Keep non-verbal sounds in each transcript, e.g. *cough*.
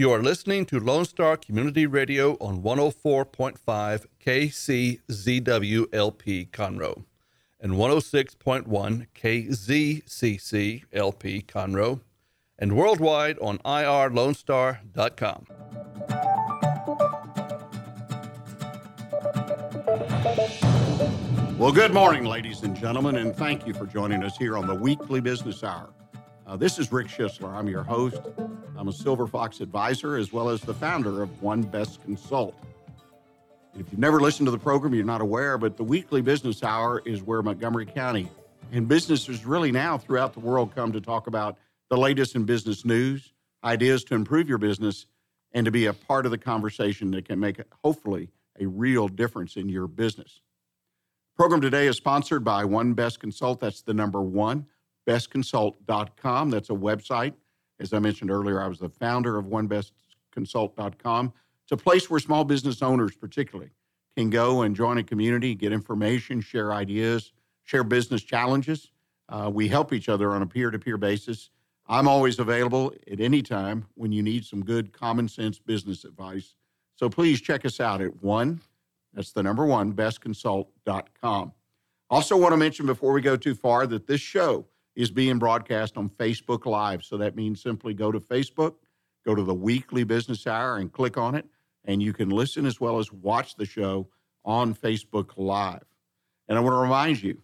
You are listening to Lone Star Community Radio on 104.5 KCZWLP Conroe and 106.1 KZCCLP Conroe and worldwide on irlonestar.com. Well, good morning, ladies and gentlemen, and thank you for joining us here on the weekly business hour. Uh, this is Rick Schisler. I'm your host. I'm a Silver Fox advisor as well as the founder of One Best Consult. If you've never listened to the program, you're not aware, but the weekly business hour is where Montgomery County and businesses really now throughout the world come to talk about the latest in business news, ideas to improve your business, and to be a part of the conversation that can make, hopefully, a real difference in your business. Program today is sponsored by One Best Consult. That's the number one, bestconsult.com. That's a website. As I mentioned earlier, I was the founder of onebestconsult.com. It's a place where small business owners, particularly, can go and join a community, get information, share ideas, share business challenges. Uh, we help each other on a peer to peer basis. I'm always available at any time when you need some good common sense business advice. So please check us out at one that's the number one, bestconsult.com. Also, want to mention before we go too far that this show is being broadcast on Facebook Live. So that means simply go to Facebook, go to the weekly business hour, and click on it. And you can listen as well as watch the show on Facebook Live. And I want to remind you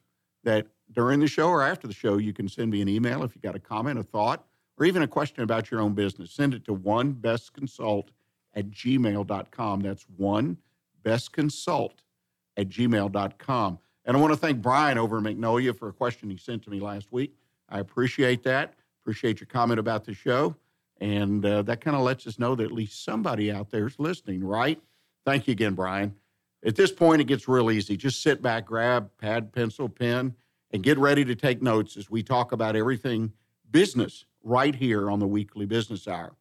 that during the show or after the show, you can send me an email if you got a comment, a thought, or even a question about your own business. Send it to onebestconsult at gmail.com. That's one bestconsult at gmail.com. And I want to thank Brian over in Magnolia for a question he sent to me last week. I appreciate that. Appreciate your comment about the show. And uh, that kind of lets us know that at least somebody out there is listening, right? Thank you again, Brian. At this point, it gets real easy. Just sit back, grab pad, pencil, pen, and get ready to take notes as we talk about everything business right here on the weekly business hour.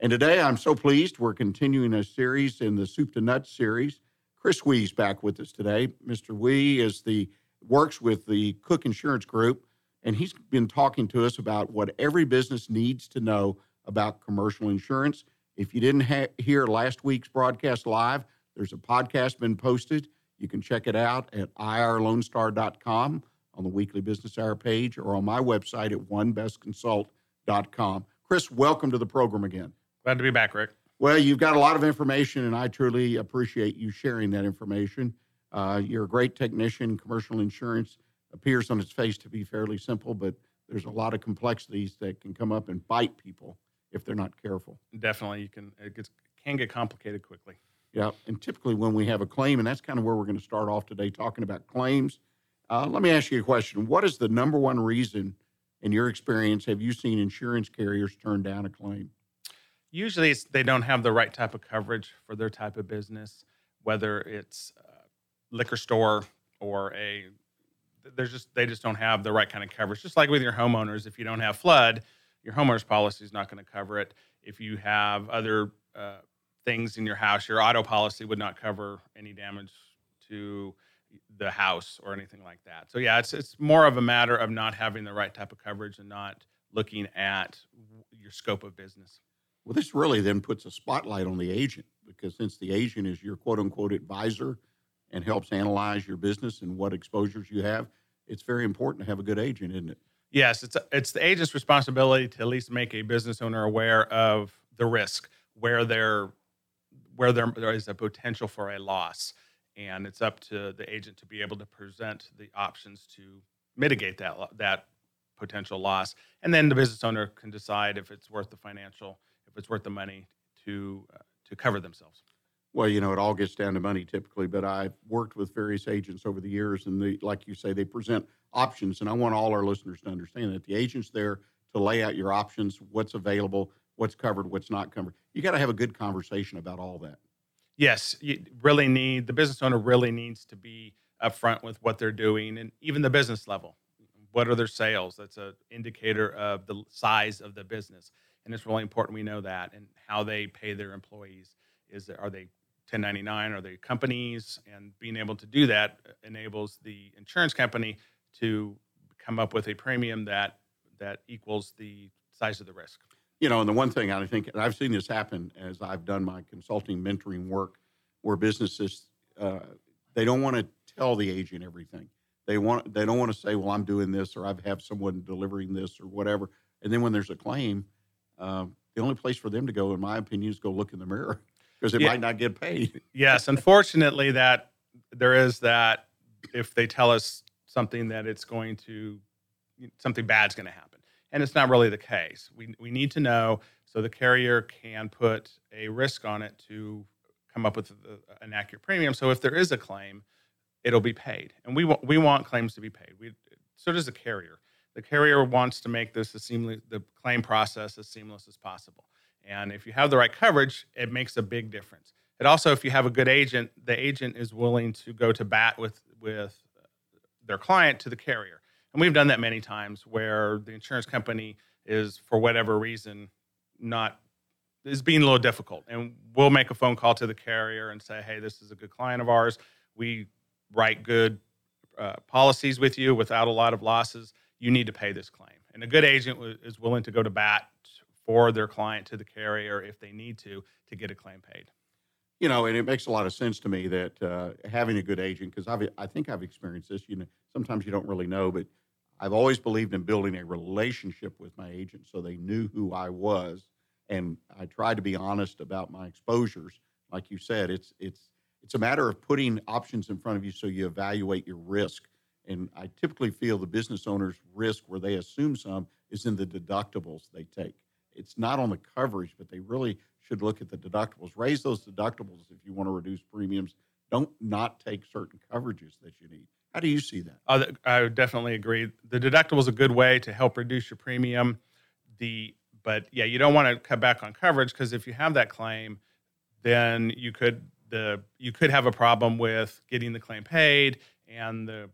And today I'm so pleased we're continuing a series in the Soup to Nuts series. Chris Wehe's back with us today. Mr. Wehe is the works with the Koch Insurance Group, and he's been talking to us about what every business needs to know about commercial insurance. If you didn't ha- hear last week's broadcast live, there's a podcast been posted. You can check it out at irlonestar.com on the weekly business hour page or on my website at onebestconsult.com. Chris, welcome to the program again. Glad to be back, Rick. Well, you've got a lot of information, and I truly appreciate you sharing that information. Uh, you're a great technician. Commercial insurance appears on its face to be fairly simple, but there's a lot of complexities that can come up and bite people if they're not careful. Definitely, you can it gets, can get complicated quickly. Yeah, and typically when we have a claim, and that's kind of where we're going to start off today, talking about claims. Uh, let me ask you a question: What is the number one reason, in your experience, have you seen insurance carriers turn down a claim? usually they don't have the right type of coverage for their type of business, whether it's a liquor store or a there's just they just don't have the right kind of coverage. Just like with your homeowners, if you don't have flood, your homeowner's policy is not going to cover it. If you have other uh, things in your house, your auto policy would not cover any damage to the house or anything like that. So yeah, it's it's more of a matter of not having the right type of coverage and not looking at your scope of business. Well, this really then puts a spotlight on the agent because since the agent is your quote unquote advisor and helps analyze your business and what exposures you have, it's very important to have a good agent, isn't it? Yes, it's it's the agent's responsibility to at least make a business owner aware of the risk, where there where there, is a potential for a loss, and it's up to the agent to be able to present the options to mitigate that that potential loss, and then the business owner can decide if it's worth the financial if it's worth the money to uh, to cover themselves. Well, you know, it all gets down to money typically, but I've worked with various agents over the years, and they, like you say, they present options. And I want all our listeners to understand that the agent's there to lay out your options, what's available, what's covered, what's not covered. You got to have a good conversation about all that. Yes, you really need the business owner really needs to be upfront with what they're doing, and even the business level. What are their sales? That's an indicator of the size of the business and it's really important we know that and how they pay their employees. Is are they 1099? Are the companies? And being able to do that enables the insurance company to come up with a premium that that equals the size of the risk. You know, and the one thing I think, and I've seen this happen as I've done my consulting mentoring work, where businesses uh, they don't want to tell the agent everything. They want they don't want to say, "Well, I'm doing this," or "I have someone delivering this," or whatever. And then when there's a claim, uh, the only place for them to go, in my opinion, is go look in the mirror because they Yeah. might not get paid. *laughs* yes, unfortunately, that there is that. If they tell us something that it's going to something bad's going to happen, and it's not really the case. We we need to know so the carrier can put a risk on it to come up with a, an accurate premium. So if there is a claim, it'll be paid, and we want we want claims to be paid. We so does the carrier. The carrier wants to make this as seamless the claim process as seamless as possible. And if you have the right coverage, it makes a big difference. It also, if you have a good agent, the agent is willing to go to bat with with their client to the carrier. And we've done that many times where the insurance company is, for whatever reason, not is being a little difficult. And we'll make a phone call to the carrier and say, hey, this is a good client of ours. We write good uh, policies with you without a lot of losses. You need to pay this claim. And a good agent w- is willing to go to bat for their client to the carrier if they need to to get a claim paid. you know, and it makes a lot of sense to me that uh, having a good agent, because I've, I think I've experienced this. You know, sometimes you don't really know, but I've always believed in building a relationship with my agent, so they knew who I was, and I tried to be honest about my exposures. Like you said, it's it's it's a matter of putting options in front of you so you evaluate your risk. And I typically feel the business owner's risk, where they assume some, is in the deductibles they take. It's not on the coverage, but they really should look at the deductibles. Raise those deductibles if you want to reduce premiums. Don't not take certain coverages that you need. How do you see that? Uh, I definitely agree. The deductible is a good way to help reduce your premium. The but yeah, you don't want to cut back on coverage because if you have that claim, then you could the you could have a problem with getting the claim paid and the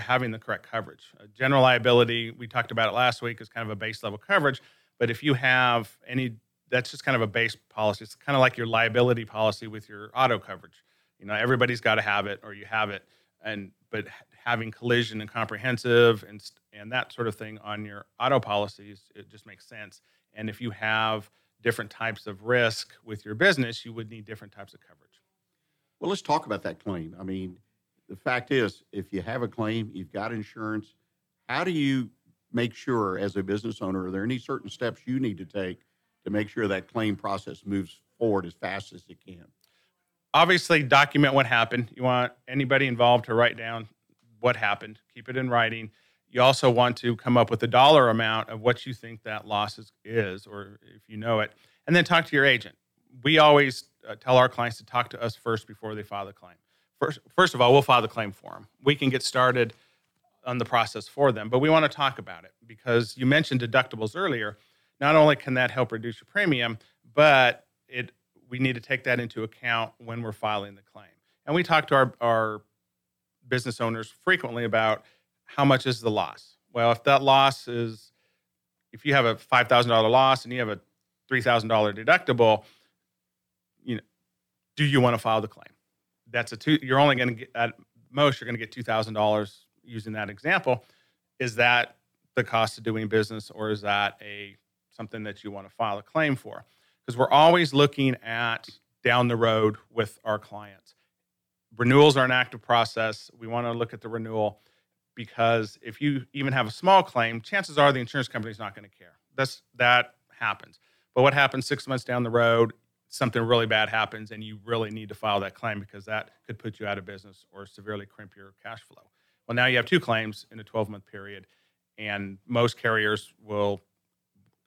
having the correct coverage. Uh, general liability, we talked about it last week, is kind of a base level coverage. But if you have any, that's just kind of a base policy. It's kind of like your liability policy with your auto coverage. You know, everybody's got to have it, or you have it, and but having collision and comprehensive and and that sort of thing on your auto policies, it just makes sense. And if you have different types of risk with your business, you would need different types of coverage. Well, let's talk about that claim. I mean, the fact is, if you have a claim, you've got insurance. How do you make sure, as a business owner, are there any certain steps you need to take to make sure that claim process moves forward as fast as it can? obviously document what happened. You want anybody involved to write down what happened, keep it in writing. You also want to come up with a dollar amount of what you think that loss is, is or if you know it, and then talk to your agent. We always uh, tell our clients to talk to us first before they file the claim. First, first of all, we'll file the claim for them. We can get started on the process for them, but we want to talk about it because you mentioned deductibles earlier. Not only can that help reduce your premium, but it we need to take that into account when we're filing the claim. And we talk to our, our business owners frequently about how much is the loss. Well, if that loss is, if you have a five thousand dollar loss and you have a three thousand dollar deductible, you know, do you want to file the claim? That's a two. You're only going to get at most you're going to get two thousand dollars using that example. Is that the cost of doing business, or is that a something that you want to file a claim for? Because we're always looking at down the road with our clients. Renewals are an active process. We want to look at the renewal because if you even have a small claim, chances are the insurance company is not going to care. That's that happens. But what happens six months down the road? Something really bad happens, and you really need to file that claim because that could put you out of business or severely crimp your cash flow. Well, now you have two claims in a 12 month period, and most carriers will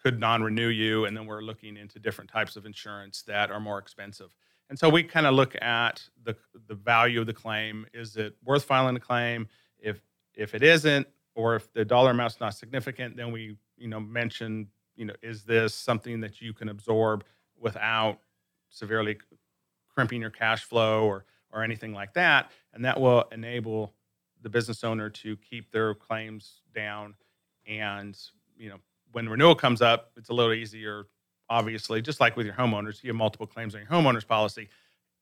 could non-renew you, and then we're looking into different types of insurance that are more expensive. And so we kind of look at the the value of the claim. Is it worth filing a claim? If if it isn't, or if the dollar amount's not significant, then we you know mention you know is this something that you can absorb without severely crimping your cash flow or or anything like that, and that will enable the business owner to keep their claims down and you know when renewal comes up, it's a little easier. Obviously, just like with your homeowners, you have multiple claims on your homeowners policy,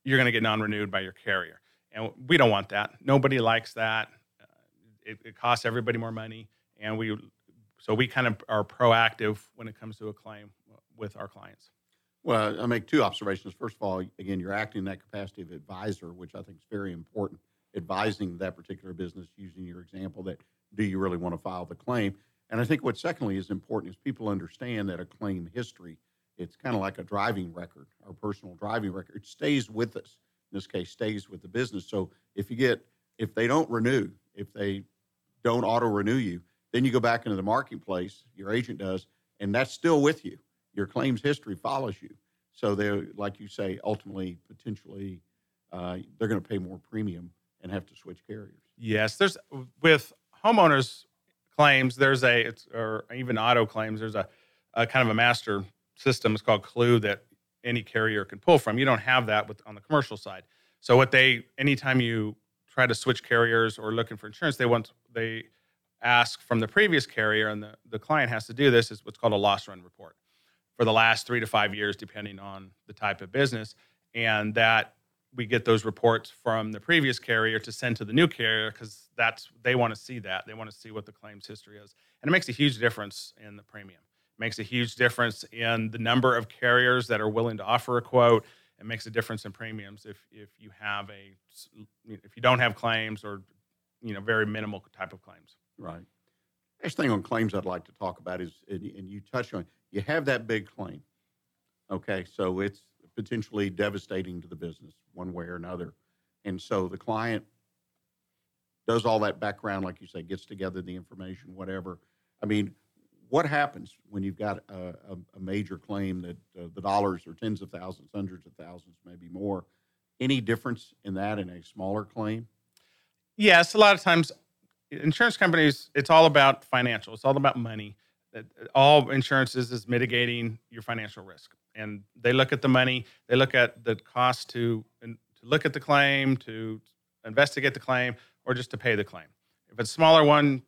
you're going to get non-renewed by your carrier, and we don't want that. Nobody likes that. Uh, it, it costs everybody more money, and we so we kind of are proactive when it comes to a claim. with our clients. Well, I make two observations. First of all, again, you're acting in that capacity of advisor, which I think is very important. Advising that particular business, using your example, that do you really want to file the claim? And I think what secondly is important is people understand that a claim history, it's kind of like a driving record, our personal driving record. It stays with us. In this case, stays with the business. So if you get, if they don't renew, if they don't auto renew you, then you go back into the marketplace, your agent does, and that's still with you. Your claims history follows you. So they're, like you say, ultimately, potentially, uh, they're going to pay more premium and have to switch carriers. Yes, there's with homeowners claims, there's a, it's, or even auto claims, there's a, a kind of a master system. It's called Clue that any carrier can pull from. You don't have that with on the commercial side. So what they, anytime you try to switch carriers or looking for insurance, they want they ask from the previous carrier, and the, the client has to do this is what's called a loss run report for the last three to five years, depending on the type of business, and that we get those reports from the previous carrier to send to the new carrier because that's they want to see that. They want to see what the claims history is. And it makes a huge difference in the premium. It makes a huge difference in the number of carriers that are willing to offer a quote. It makes a difference in premiums if if you have a if you don't have claims or you know very minimal type of claims. Right. Next thing on claims I'd like to talk about is, and and you touched on, you have that big claim. Okay, so it's potentially devastating to the business one way or another. And so the client does all that background, like you say, gets together the information, whatever. I mean, what happens when you've got a, a, a major claim that uh, the dollars are tens of thousands, hundreds of thousands, maybe more? Any difference in that in a smaller claim? yes a lot of times insurance companies it's all about financial it's all about money Uh, all insurances is is mitigating your financial risk. And they look at the money they look at the cost to, to look at the claim to investigate the claim or just to pay the claim. If it's a smaller one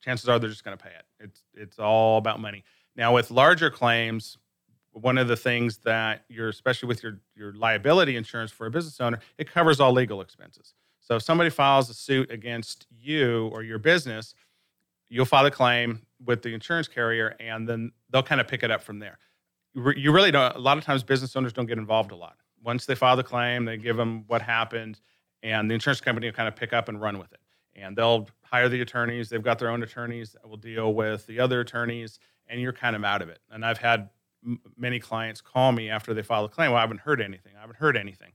chances are they're just going to pay it. It's it's all about money. Now with larger claims one of the things that you're especially with your your liability insurance for a business owner it covers all legal expenses. So if somebody files a suit against you or your business, you'll file a claim with the insurance carrier, and then they'll kind of pick it up from there. You really don't. A lot of times, business owners don't get involved a lot. Once they file the claim, they give them what happened, and the insurance company will kind of pick up and run with it. And they'll hire the attorneys. They've got their own attorneys that will deal with the other attorneys, and you're kind of out of it. And I've had m- many clients call me after they file a claim. Well, I haven't heard anything. I haven't heard anything,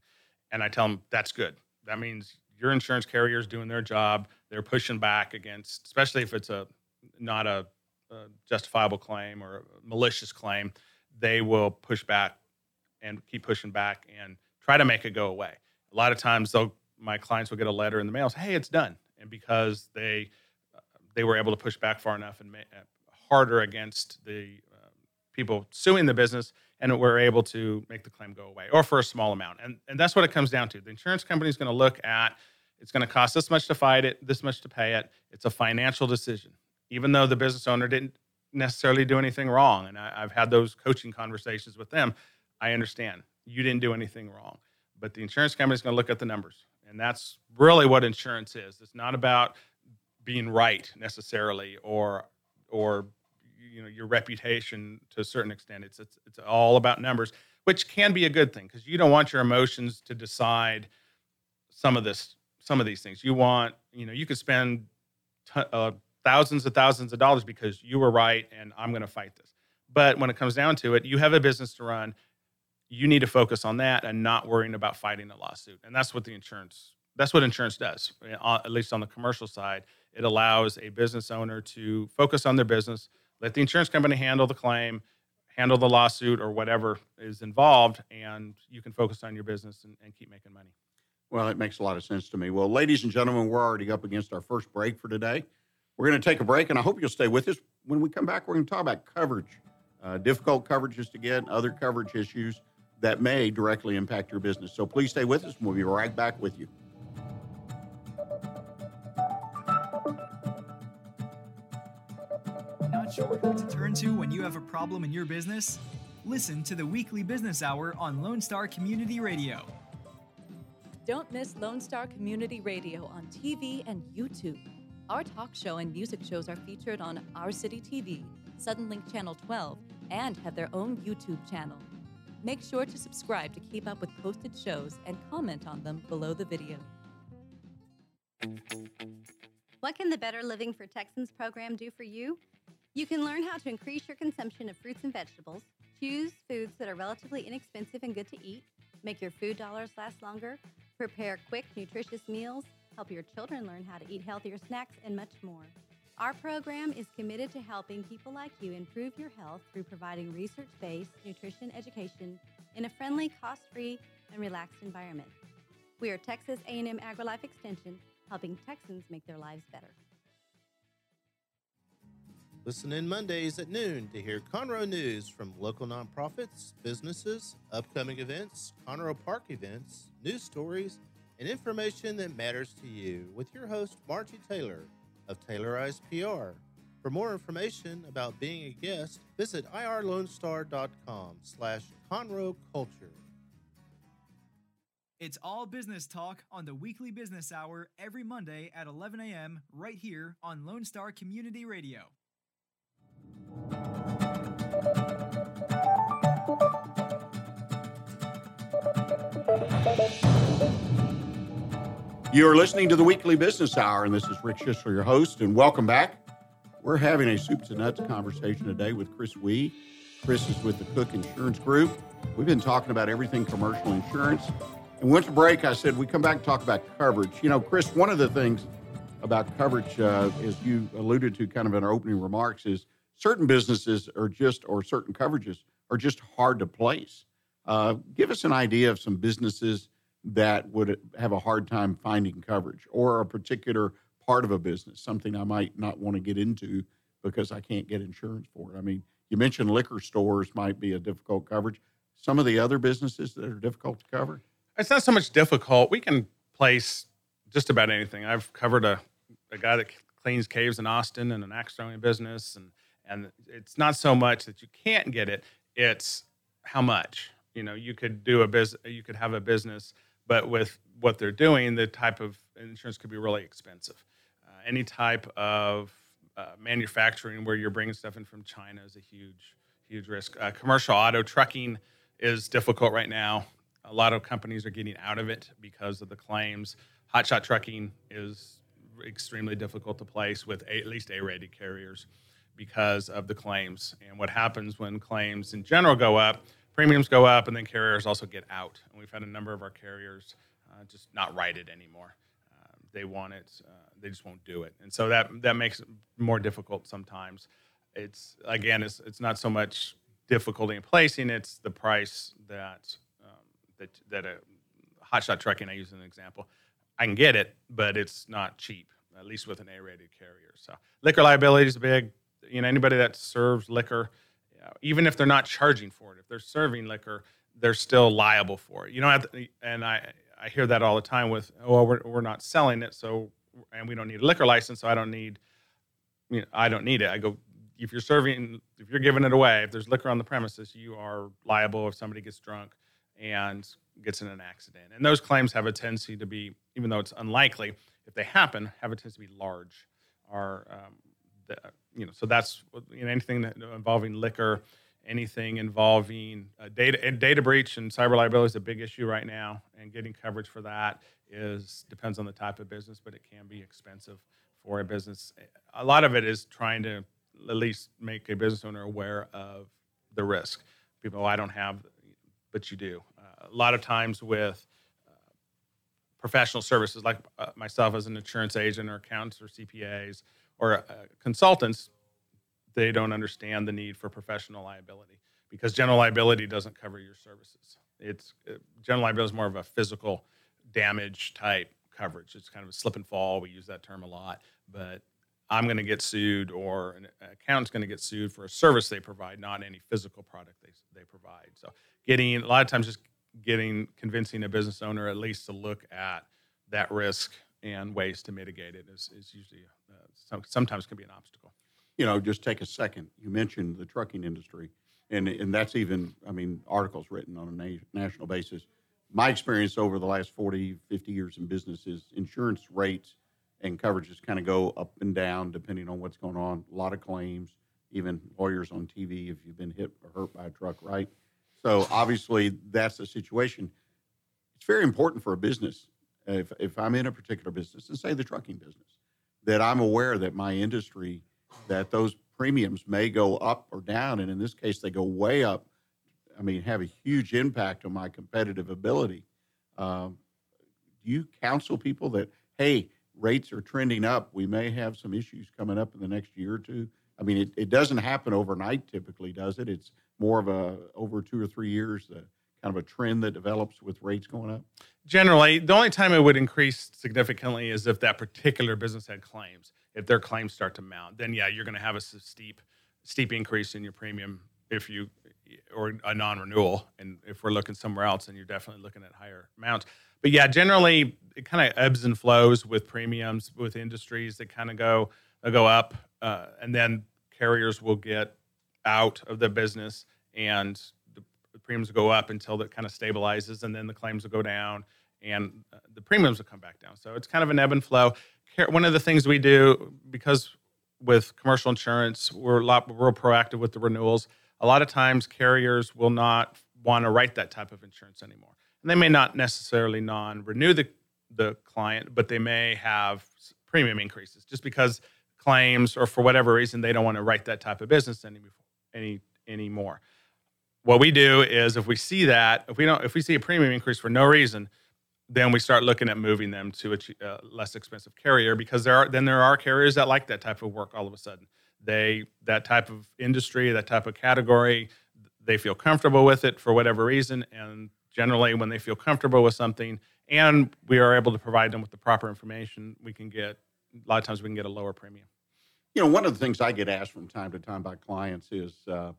and I tell them that's good. That means your insurance carrier is doing their job. They're pushing back against, especially if it's a not a, a justifiable claim or a malicious claim. They will push back and keep pushing back and try to make it go away. A lot of times, they'll my clients will get a letter in the mail, say, "Hey, it's done," and because they they were able to push back far enough and ma- uh, harder against the uh, people suing the business, and we're able to make the claim go away, or for a small amount. And and that's what it comes down to. The insurance company is going to look at it's going to cost this much to fight it, this much to pay it. It's a financial decision, even though the business owner didn't necessarily do anything wrong. And I, I've had those coaching conversations with them. I understand you didn't do anything wrong, but the insurance company is going to look at the numbers, and that's really what insurance is. It's not about being right necessarily, or or you know your reputation to a certain extent. It's it's it's all about numbers, which can be a good thing because you don't want your emotions to decide some of this some of these things. You want you know you could spend t- uh, thousands and thousands of dollars because you were right and I'm going to fight this. But when it comes down to it, you have a business to run. You need to focus on that and not worrying about fighting a lawsuit. And that's what the insurance that's what insurance does. uh, At least on the commercial side, it allows a business owner to focus on their business, let the insurance company handle the claim, handle the lawsuit or whatever is involved, and you can focus on your business and, and keep making money. Well, it makes a lot of sense to me. Well, ladies and gentlemen, we're already up against our first break for today. We're going to take a break, and I hope you'll stay with us. When we come back, we're going to talk about coverage, uh, difficult coverages to get, other coverage issues that may directly impact your business. So please stay with us, and we'll be right back with you. Not sure who to turn to when you have a problem in your business? Listen to the weekly business hour on Lone Star Community Radio. Don't miss Lone Star Community Radio on TV and YouTube. Our talk show and music shows are featured on Our City TV, Suddenlink Channel 12, and have their own YouTube channel. Make sure to subscribe to keep up with posted shows and comment on them below the video. What can the Better Living for Texans program do for you? You can learn how to increase your consumption of fruits and vegetables, choose foods that are relatively inexpensive and good to eat, make your food dollars last longer, prepare quick, nutritious meals, help your children learn how to eat healthier snacks, and much more. Our program is committed to helping people like you improve your health through providing research-based nutrition education in a friendly, cost-free, and relaxed environment. We are Texas A&M AgriLife Extension, helping Texans make their lives better. Listen in Mondays at noon to hear Conroe news from local nonprofits, businesses, upcoming events, Conroe Park events, news stories, and information that matters to you with your host, Margie Taylor of Taylorized PR. For more information about being a guest, visit irlonestar.com slash Conroe Culture. It's all business talk on the weekly business hour every Monday at 11 a.m. right here on Lone Star Community Radio. You're listening to the Weekly Business Hour, and this is Rick Schisler, your host, and welcome back. We're having a soup to nuts conversation today with Chris Wehe. Chris is with the Koch Insurance Group. We've been talking about everything commercial insurance. And went to break, I said we come back and talk about coverage. You know, Chris, one of the things about coverage, uh, as you alluded to kind of in our opening remarks, is certain businesses are just, or certain coverages are just hard to place. Uh, give us an idea of some businesses that would have a hard time finding coverage or a particular part of a business, something I might not want to get into because I can't get insurance for it. I mean, you mentioned liquor stores might be a difficult coverage. Some of the other businesses that are difficult to cover? It's not so much difficult. We can place just about anything. I've covered a, a guy that cleans caves in Austin and an axe throwing business, and and it's not so much that you can't get it; it's how much. You know, you could do a business, you could have a business but with what they're doing, the type of insurance could be really expensive. Uh, any type of uh, manufacturing where you're bringing stuff in from China is a huge, huge risk. Uh, commercial auto trucking is difficult right now. A lot of companies are getting out of it because of the claims. Hotshot trucking is extremely difficult to place with a, at least A-rated carriers because of the claims. And what happens when claims in general go up? premiums go up, and then carriers also get out. And we've had a number of our carriers uh, just not write it anymore. Uh, they want it, uh, they just won't do it, and so that that makes it more difficult sometimes. It's again, it's it's not so much difficulty in placing; it's the price that um, that that a hotshot trucking. I use an example. I can get it, but it's not cheap, at least with an A-rated carrier. So liquor liability is big. You know, anybody that serves liquor even if they're not charging for it, if they're serving liquor, they're still liable for it. You know, and I I hear that all the time with, oh, we're we're not selling it, so and we don't need a liquor license, so I don't need, you know, I don't need it. I go, if you're serving, if you're giving it away, if there's liquor on the premises, you are liable if somebody gets drunk and gets in an accident. And those claims have a tendency to be, even though it's unlikely, if they happen, have a tendency to be large. Are um, you know, so that's you know, anything that, involving liquor, anything involving uh, data and data breach and cyber liability is a big issue right now, and getting coverage for that is depends on the type of business, but it can be expensive for a business. A lot of it is trying to at least make a business owner aware of the risk. People, oh, I don't have, but you do. Uh, a lot of times with uh, professional services like uh, myself as an insurance agent or accountants or CPAs, or uh, consultants, they don't understand the need for professional liability because general liability doesn't cover your services. It's uh, general liability is more of a physical damage type coverage. It's kind of a slip and fall. We use that term a lot, but I'm going to get sued or an accountant's going to get sued for a service they provide, not any physical product they, they provide. So getting a lot of times just getting convincing a business owner at least to look at that risk and ways to mitigate it is, is usually uh, some, sometimes can be an obstacle. You know, just take a second. You mentioned the trucking industry, and and that's even, I mean, articles written on a na- national basis. My experience over the last 40, 50 years in business is insurance rates and coverages kind of go up and down depending on what's going on. A lot of claims, even lawyers on TV if you've been hit or hurt by a truck, right? So obviously that's the situation. It's very important for a business, if, if I'm in a particular business, and say the trucking business, that I'm aware that my industry, that those premiums may go up or down. And in this case, they go way up. I mean, have a huge impact on my competitive ability. Um, do you counsel people that, hey, rates are trending up? We may have some issues coming up in the next year or two. I mean, it, it doesn't happen overnight typically, does it? It's more of a over two or three years, kind of a trend that develops with rates going up? Generally, the only time it would increase significantly is if that particular business had claims. If their claims start to mount, then yeah, you're going to have a steep, steep increase in your premium if you or a non-renewal. And if we're looking somewhere else, then you're definitely looking at higher amounts. But yeah, generally it kind of ebbs and flows with premiums with industries that kind of go go up, uh, and then carriers will get out of the business and premiums go up until it kind of stabilizes, and then the claims will go down, and uh, the premiums will come back down. So it's kind of an ebb and flow. One of the things we do because with commercial insurance, we're a lot real proactive with the renewals. A lot of times, carriers will not want to write that type of insurance anymore, and they may not necessarily non-renew the the client, but they may have premium increases just because claims or for whatever reason they don't want to write that type of business any any anymore what we do is if we see that if we don't if we see a premium increase for no reason then we start looking at moving them to a uh, less expensive carrier because there are then there are carriers that like that type of work all of a sudden. They that type of industry that type of category they feel comfortable with it for whatever reason. And generally when they feel comfortable with something and we are able to provide them with the proper information we can get a lot of times we can get a lower premium. You know one of the things i get asked from time to time by clients is uh,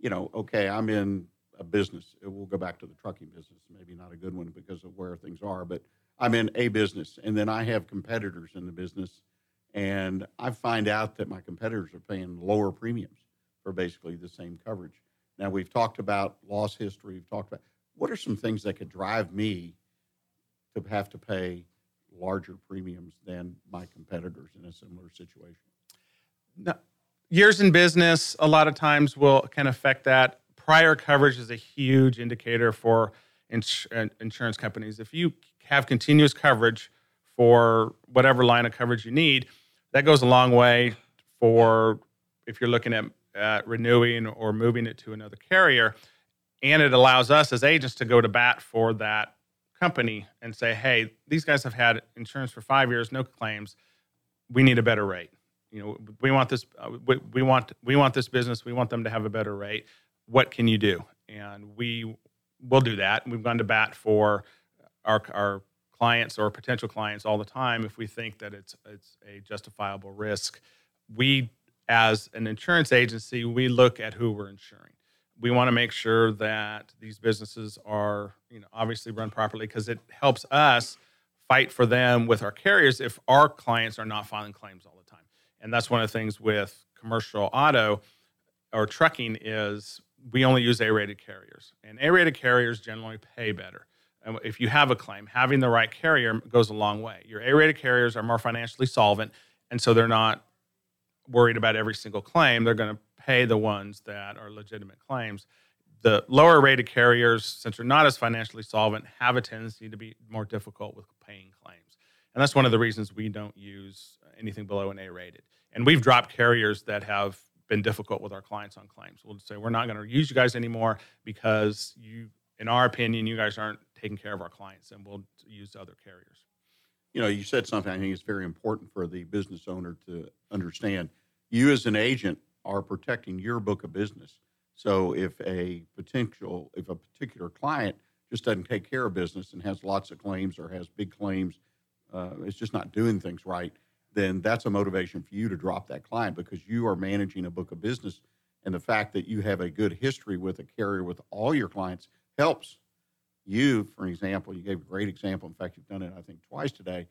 you know, okay, I'm in a business. We'll go back to the trucking business, maybe not a good one because of where things are, but I'm in a business and then I have competitors in the business and I find out that my competitors are paying lower premiums for basically the same coverage. Now we've talked about loss history, we've talked about what are some things that could drive me to have to pay larger premiums than my competitors in a similar situation? No, years in business a lot of times will can affect that. Prior coverage is a huge indicator for ins- uh, insurance companies. If you have continuous coverage for whatever line of coverage you need, that goes a long way for if you're looking at, at renewing or moving it to another carrier. And it allows us as agents to go to bat for that company and say, hey, these guys have had insurance for five years, no claims. We need a better rate you know we want this uh, we, want we want this business. We want them to have a better rate what can you do? And we will do that. We've gone to bat for our our clients or potential clients all the time if we think that it's it's a justifiable risk. We as an insurance agency we look at who we're insuring. We want to make sure that these businesses are you know obviously run properly because it helps us fight for them with our carriers if our clients are not filing claims all and that's one of the things with commercial auto or trucking is we only use A-rated carriers, and A-rated carriers generally pay better. And if you have a claim, having the right carrier goes a long way. Your A-rated carriers are more financially solvent, and so they're not worried about every single claim. They're going to pay the ones that are legitimate claims. The lower rated carriers, since they're not as financially solvent, have a tendency to be more difficult with paying claims. And that's one of the reasons we don't use anything below an A rated. And we've dropped carriers that have been difficult with our clients on claims. We'll say we're not going to use you guys anymore because you, in our opinion, you guys aren't taking care of our clients, and we'll use other carriers. You know, you said something I think is very important for the business owner to understand. You, as an agent, are protecting your book of business. So if a potential, if a particular client just doesn't take care of business and has lots of claims or has big claims, uh, it's just not doing things right then that's a motivation for you to drop that client because you are managing a book of business. And the fact that you have a good history with a carrier with all your clients helps you, for example, you gave a great example. In fact, you've done it, I think, twice today.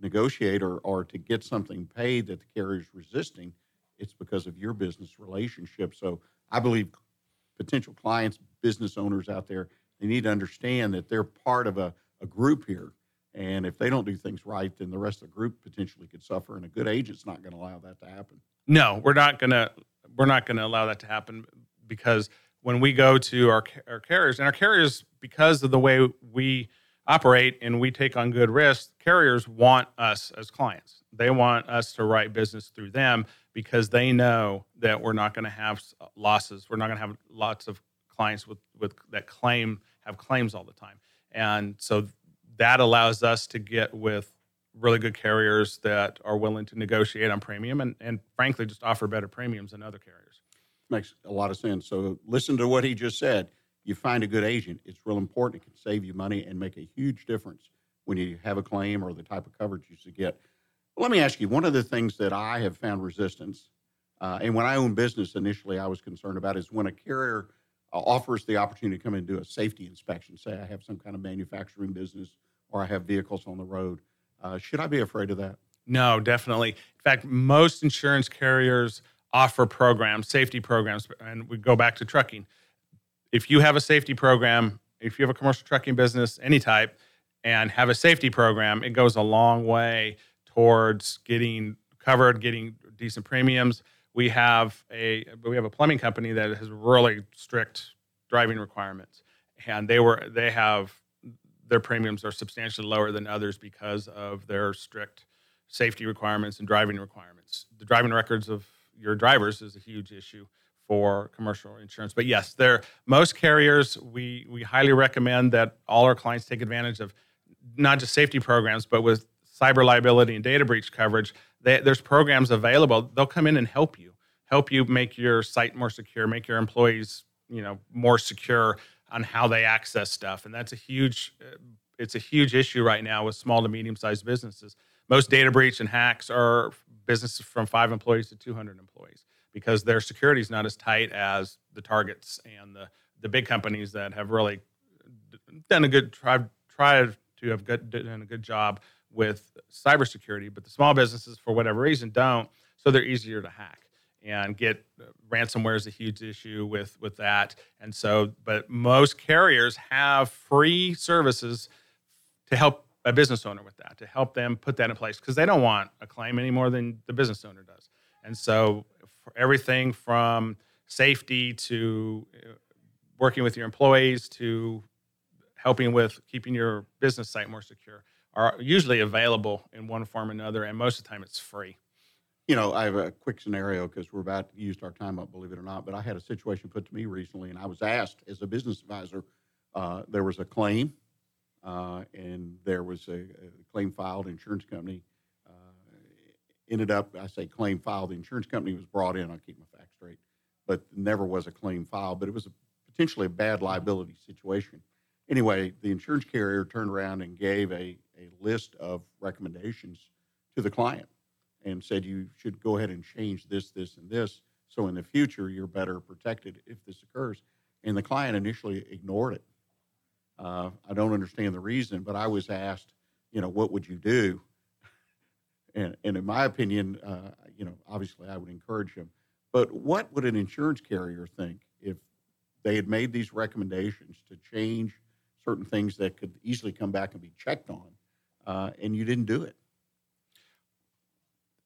Negotiate or, or to get something paid that the carrier is resisting, it's because of your business relationship. So I believe potential clients, business owners out there, they need to understand that they're part of a, a group here and if they don't do things right, then the rest of the group potentially could suffer. And a good agent's not going to allow that to happen. No, we're not going to. we're not going to allow that to happen because when we go to our, our carriers and our carriers because of the way we operate and we take on good risks carriers want us as clients they want us to write business through them because they know that we're not going to have losses we're not going to have lots of clients with with that claim have claims all the time and so that allows us to get with really good carriers that are willing to negotiate on premium and, and frankly just offer better premiums than other carriers Makes a lot of sense. So listen to what he just said. You find a good agent. It's real important. It can save you money and make a huge difference when you have a claim or the type of coverage you should get. Let me ask you one of the things that I have found resistance, uh, and when I owned business initially, I was concerned about is when a carrier uh, offers the opportunity to come and do a safety inspection. Say I have some kind of manufacturing business or I have vehicles on the road. Uh, should I be afraid of that? No, definitely. In fact, most insurance carriers offer programs, safety programs, and we go back to trucking. If you have a safety program, if you have a commercial trucking business, any type, and have a safety program, it goes a long way towards getting covered, getting decent premiums. We have a we have a plumbing company that has really strict driving requirements, and they were they have their premiums are substantially lower than others because of their strict safety requirements and driving requirements. The driving records of your drivers is a huge issue for commercial insurance. But yes, there most carriers we we highly recommend that all our clients take advantage of not just safety programs, but with cyber liability and data breach coverage. They, there's programs available. They'll come in and help you, help you make your site more secure, make your employees you know more secure on how they access stuff, and that's a huge. It's a huge issue right now with small to medium sized businesses. Most data breach and hacks are businesses from five employees to 200 employees because their security is not as tight as the targets and the, the big companies that have really done a good tried tried to have good, done a good job with cybersecurity, but the small businesses for whatever reason don't, so they're easier to hack and get uh, ransomware is a huge issue with with that and so but most carriers have free services to help a business owner with that to help them put that in place because they don't want a claim any more than the business owner does. And so, everything from safety to uh, working with your employees to helping with keeping your business site more secure are usually available in one form or another. And most of the time, it's free. You know, I have a quick scenario because we're about to use our time up, believe it or not. But I had a situation put to me recently, and I was asked as a business advisor, uh, there was a claim uh, and there was a, a, claim filed. Insurance company uh, ended up, I say claim filed. The insurance company was brought in. I'll keep my facts straight, but never was a claim filed. But it was a, potentially a bad liability situation. Anyway, the insurance carrier turned around and gave a, a list of recommendations to the client and said you should go ahead and change this, this, and this. So in the future, you're better protected if this occurs. And the client initially ignored it uh, I don't understand the reason, but I was asked, you know, what would you do? *laughs* And, and in my opinion, uh, you know, obviously I would encourage him. But what would an insurance carrier think if they had made these recommendations to change certain things that could easily come back and be checked on, uh, and you didn't do it?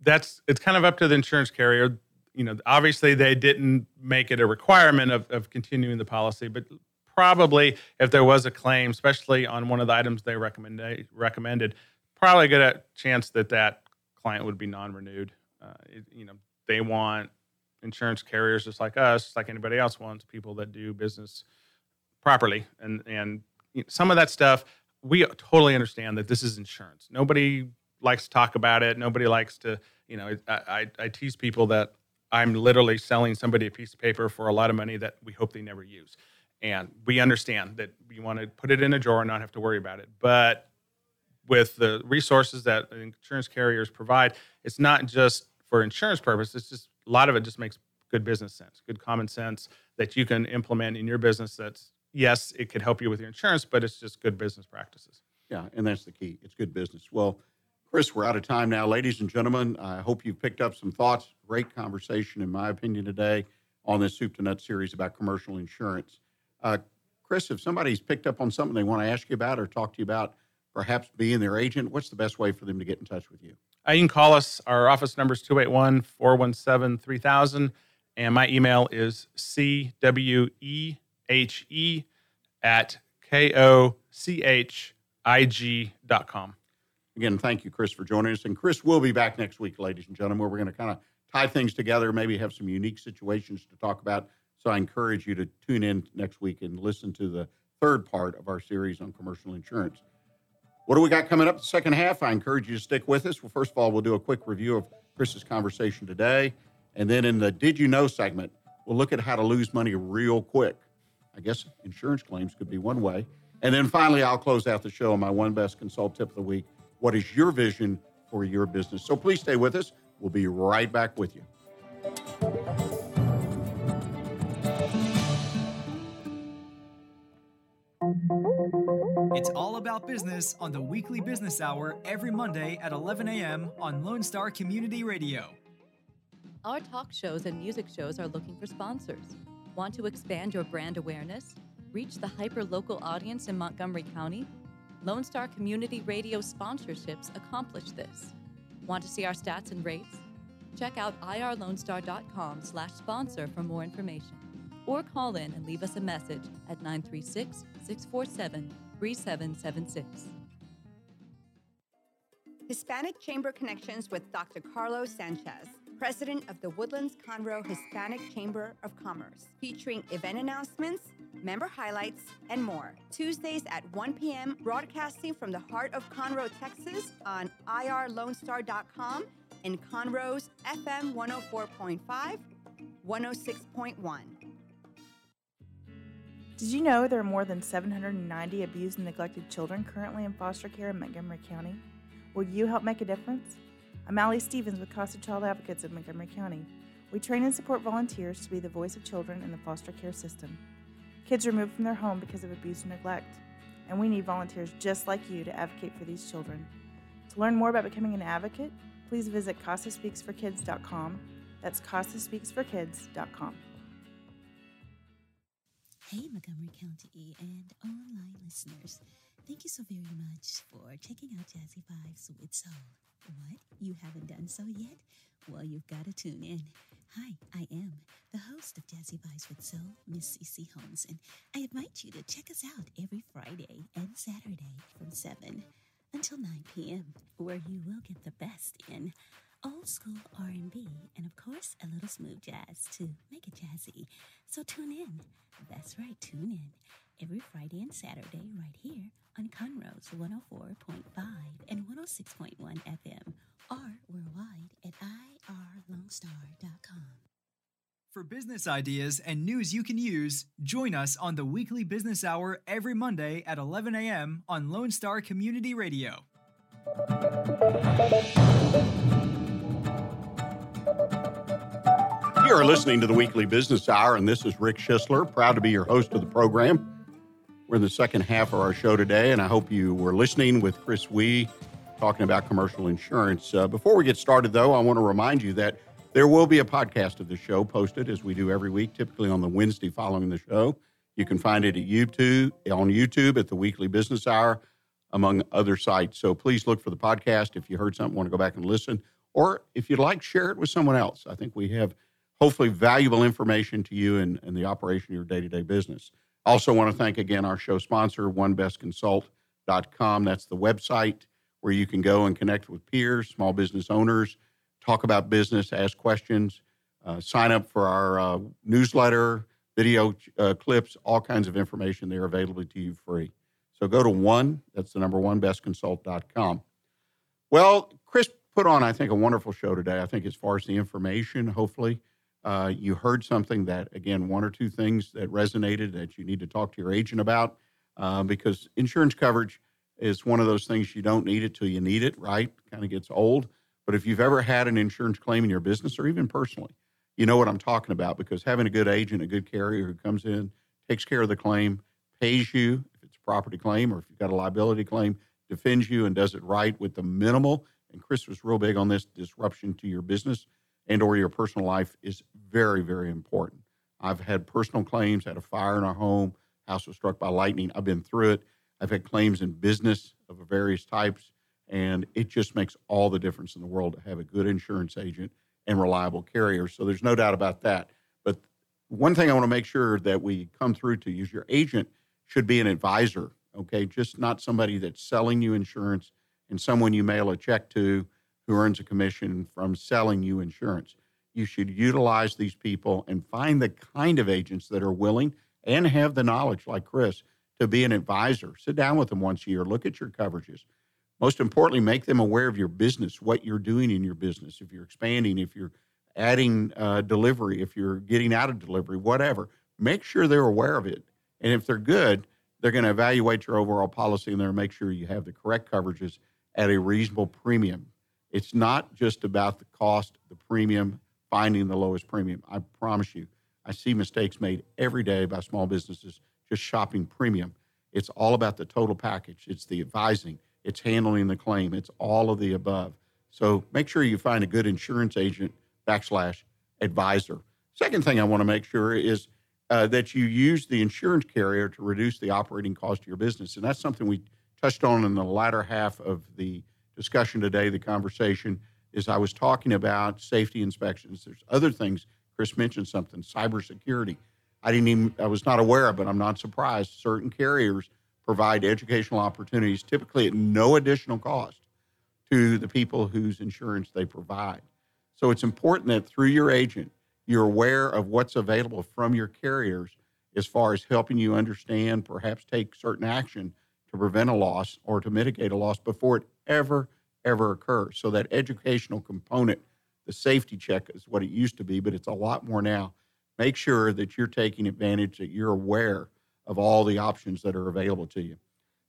That's it's kind of up to the insurance carrier. You know, obviously they didn't make it a requirement of, of continuing the policy, but probably if there was a claim, especially on one of the items they recommended, recommended probably a good chance that that client would be non-renewed. Uh, it, you know, they want insurance carriers just like us, just like anybody else wants people that do business properly, and and some of that stuff we totally understand that this is insurance. Nobody likes to talk about it. Nobody likes to, you know, I, I, I tease people that I'm literally selling somebody a piece of paper for a lot of money that we hope they never use. And we understand that you want to put it in a drawer and not have to worry about it. But with the resources that insurance carriers provide, it's not just for insurance purposes. It's just a lot of it just makes good business sense, good common sense that you can implement in your business. That's yes, it could help you with your insurance, but it's just good business practices. Yeah, and that's the key. It's good business. Well, Chris, we're out of time now. Ladies and gentlemen, I hope you've picked up some thoughts. Great conversation, in my opinion, today on this Soup to Nuts series about commercial insurance. Uh, Chris, if somebody's picked up on something they want to ask you about or talk to you about, perhaps being their agent, what's the best way for them to get in touch with you? Uh, you can call us. Our office number is 281 417 3000. And my email is cwehe at kochig.com. Again, thank you, Chris, for joining us. And Chris will be back next week, ladies and gentlemen, where we're going to kind of tie things together, maybe have some unique situations to talk about. So I encourage you to tune in next week and listen to the third part of our series on commercial insurance. What do we got coming up the second half? I encourage you to stick with us. Well, first of all, we'll do a quick review of Chris's conversation today. And then in the Did You Know segment, we'll look at how to lose money real quick. I guess insurance claims could be one way. And then finally, I'll close out the show on my one best consult tip of the week. What is your vision for your business? So please stay with us. We'll be right back with you. It's all about business on the weekly business hour every Monday at 11 a.m. on Lone Star Community Radio. Our talk shows and music shows are looking for sponsors. Want to expand your brand awareness? Reach the hyper local audience in Montgomery County? Lone Star Community Radio sponsorships accomplish this. Want to see our stats and rates? Check out irlonestar.com slash sponsor for more information. Or call in and leave us a message at 936 647 3776. Hispanic Chamber Connections with Dr. Carlos Sanchez, President of the Woodlands Conroe Hispanic Chamber of Commerce, featuring event announcements, member highlights, and more. Tuesdays at 1 p.m., broadcasting from the heart of Conroe, Texas on irlonestar.com and Conroe's FM 104.5, 106.1. Did you know there are more than 790 abused and neglected children currently in foster care in Montgomery County? Will you help make a difference? I'm Allie Stevens with Casa Child Advocates of Montgomery County. We train and support volunteers to be the voice of children in the foster care system. Kids removed from their home because of abuse and neglect, and we need volunteers just like you to advocate for these children. To learn more about becoming an advocate, please visit CasaSpeaksForKids.com. That's CasaSpeaksForKids.com. Hey, Montgomery County and online listeners. Thank you so very much for checking out Jazzy Vibes with Soul. What? You haven't done so yet? Well, you've got to tune in. Hi, I am the host of Jazzy Vibes with Soul, Miss CC Holmes, and I invite you to check us out every Friday and Saturday from 7 until 9 p.m., where you will get the best in old school R&B and of course a little smooth jazz to make it jazzy. So tune in. That's right, tune in every Friday and Saturday right here on Conroe's 104.5 and 106.1 FM or worldwide at irlonestar.com. For business ideas and news you can use, join us on the weekly business hour every Monday at 11 a.m. on Lone Star Community Radio. You are listening to the Weekly Business Hour, and this is Rick Schisler, proud to be your host of the program. We're in the second half of our show today, and I hope you were listening with Chris Wehe talking about commercial insurance. Uh, before we get started, though, I want to remind you that there will be a podcast of the show posted as we do every week, typically on the Wednesday following the show. You can find it at YouTube on YouTube at the Weekly Business Hour, among other sites. So please look for the podcast if you heard something, want to go back and listen, or if you'd like, share it with someone else. I think we have hopefully valuable information to you in, in the operation of your day-to-day business. Also want to thank again our show sponsor, onebestconsult.com. That's the website where you can go and connect with peers, small business owners, talk about business, ask questions, uh, sign up for our uh, newsletter, video uh, clips, all kinds of information there available to you free. So go to one, that's the number one, bestconsult.com. Well, Chris put on, I think, a wonderful show today. I think as far as the information, hopefully, uh, you heard something that, again, one or two things that resonated that you need to talk to your agent about uh, because insurance coverage is one of those things you don't need it till you need it, right? Kind of gets old. But if you've ever had an insurance claim in your business or even personally, you know what I'm talking about because having a good agent, a good carrier who comes in, takes care of the claim, pays you if it's a property claim or if you've got a liability claim, defends you and does it right with the minimal. And Chris was real big on this disruption to your business and or your personal life is very, very important. I've had personal claims, had a fire in our home, house was struck by lightning. I've been through it. I've had claims in business of various types, and it just makes all the difference in the world to have a good insurance agent and reliable carrier. So there's no doubt about that. But one thing I want to make sure that we come through to is your agent should be an advisor, okay? Just not somebody that's selling you insurance and someone you mail a check to who earns a commission from selling you insurance. You should utilize these people and find the kind of agents that are willing and have the knowledge, like Chris, to be an advisor. Sit down with them once a year, look at your coverages. Most importantly, make them aware of your business, what you're doing in your business. If you're expanding, if you're adding uh, delivery, if you're getting out of delivery, whatever, make sure they're aware of it. And if they're good, they're going to evaluate your overall policy and they're going to make sure you have the correct coverages at a reasonable premium. It's not just about the cost, the premium, finding the lowest premium. I promise you, I see mistakes made every day by small businesses just shopping premium. It's all about the total package. It's the advising, it's handling the claim, it's all of the above. So make sure you find a good insurance agent backslash advisor. Second thing I want to make sure is uh, that you use the insurance carrier to reduce the operating cost of your business. And that's something we touched on in the latter half of the discussion today, the conversation, is I was talking about safety inspections. There's other things. Chris mentioned something, cybersecurity. I didn't even, I was not aware of, but I'm not surprised. Certain carriers provide educational opportunities, typically at no additional cost to the people whose insurance they provide. So it's important that through your agent, you're aware of what's available from your carriers as far as helping you understand, perhaps take certain action prevent a loss or to mitigate a loss before it ever, ever occurs. So that educational component, the safety check is what it used to be, but it's a lot more now. Make sure that you're taking advantage, that you're aware of all the options that are available to you.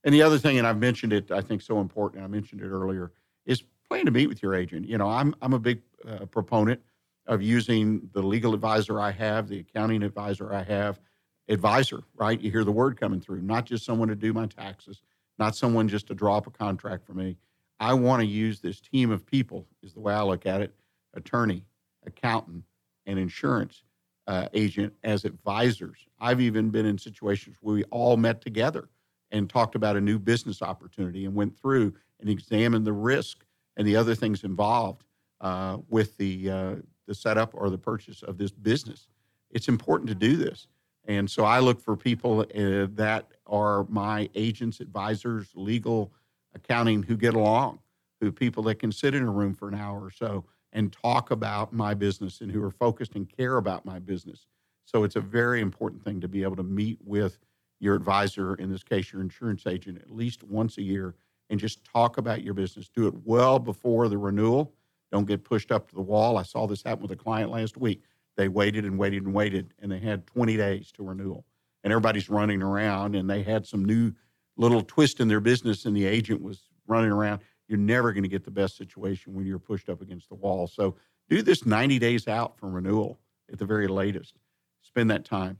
And the other thing, and I've mentioned it, I think so important, I mentioned it earlier, is plan to meet with your agent. You know, I'm, I'm a big uh, proponent of using the legal advisor I have, the accounting advisor I have, advisor, right? You hear the word coming through, not just someone to do my taxes, not someone just to draw up a contract for me. I want to use this team of people, is the way I look at it attorney, accountant, and insurance uh, agent as advisors. I've even been in situations where we all met together and talked about a new business opportunity and went through and examined the risk and the other things involved uh, with the uh, the setup or the purchase of this business. It's important to do this. And so I look for people uh, that are my agents, advisors, legal, accounting who get along, who people that can sit in a room for an hour or so and talk about my business and who are focused and care about my business. So it's a very important thing to be able to meet with your advisor, in this case, your insurance agent, at least once a year and just talk about your business. Do it well before the renewal don't get pushed up to the wall. I saw this happen with a client last week. They waited and waited and waited, and they had 20 days to renewal. And everybody's running around, and they had some new little twist in their business, and the agent was running around. You're never going to get the best situation when you're pushed up against the wall. So do this 90 days out from renewal at the very latest. Spend that time.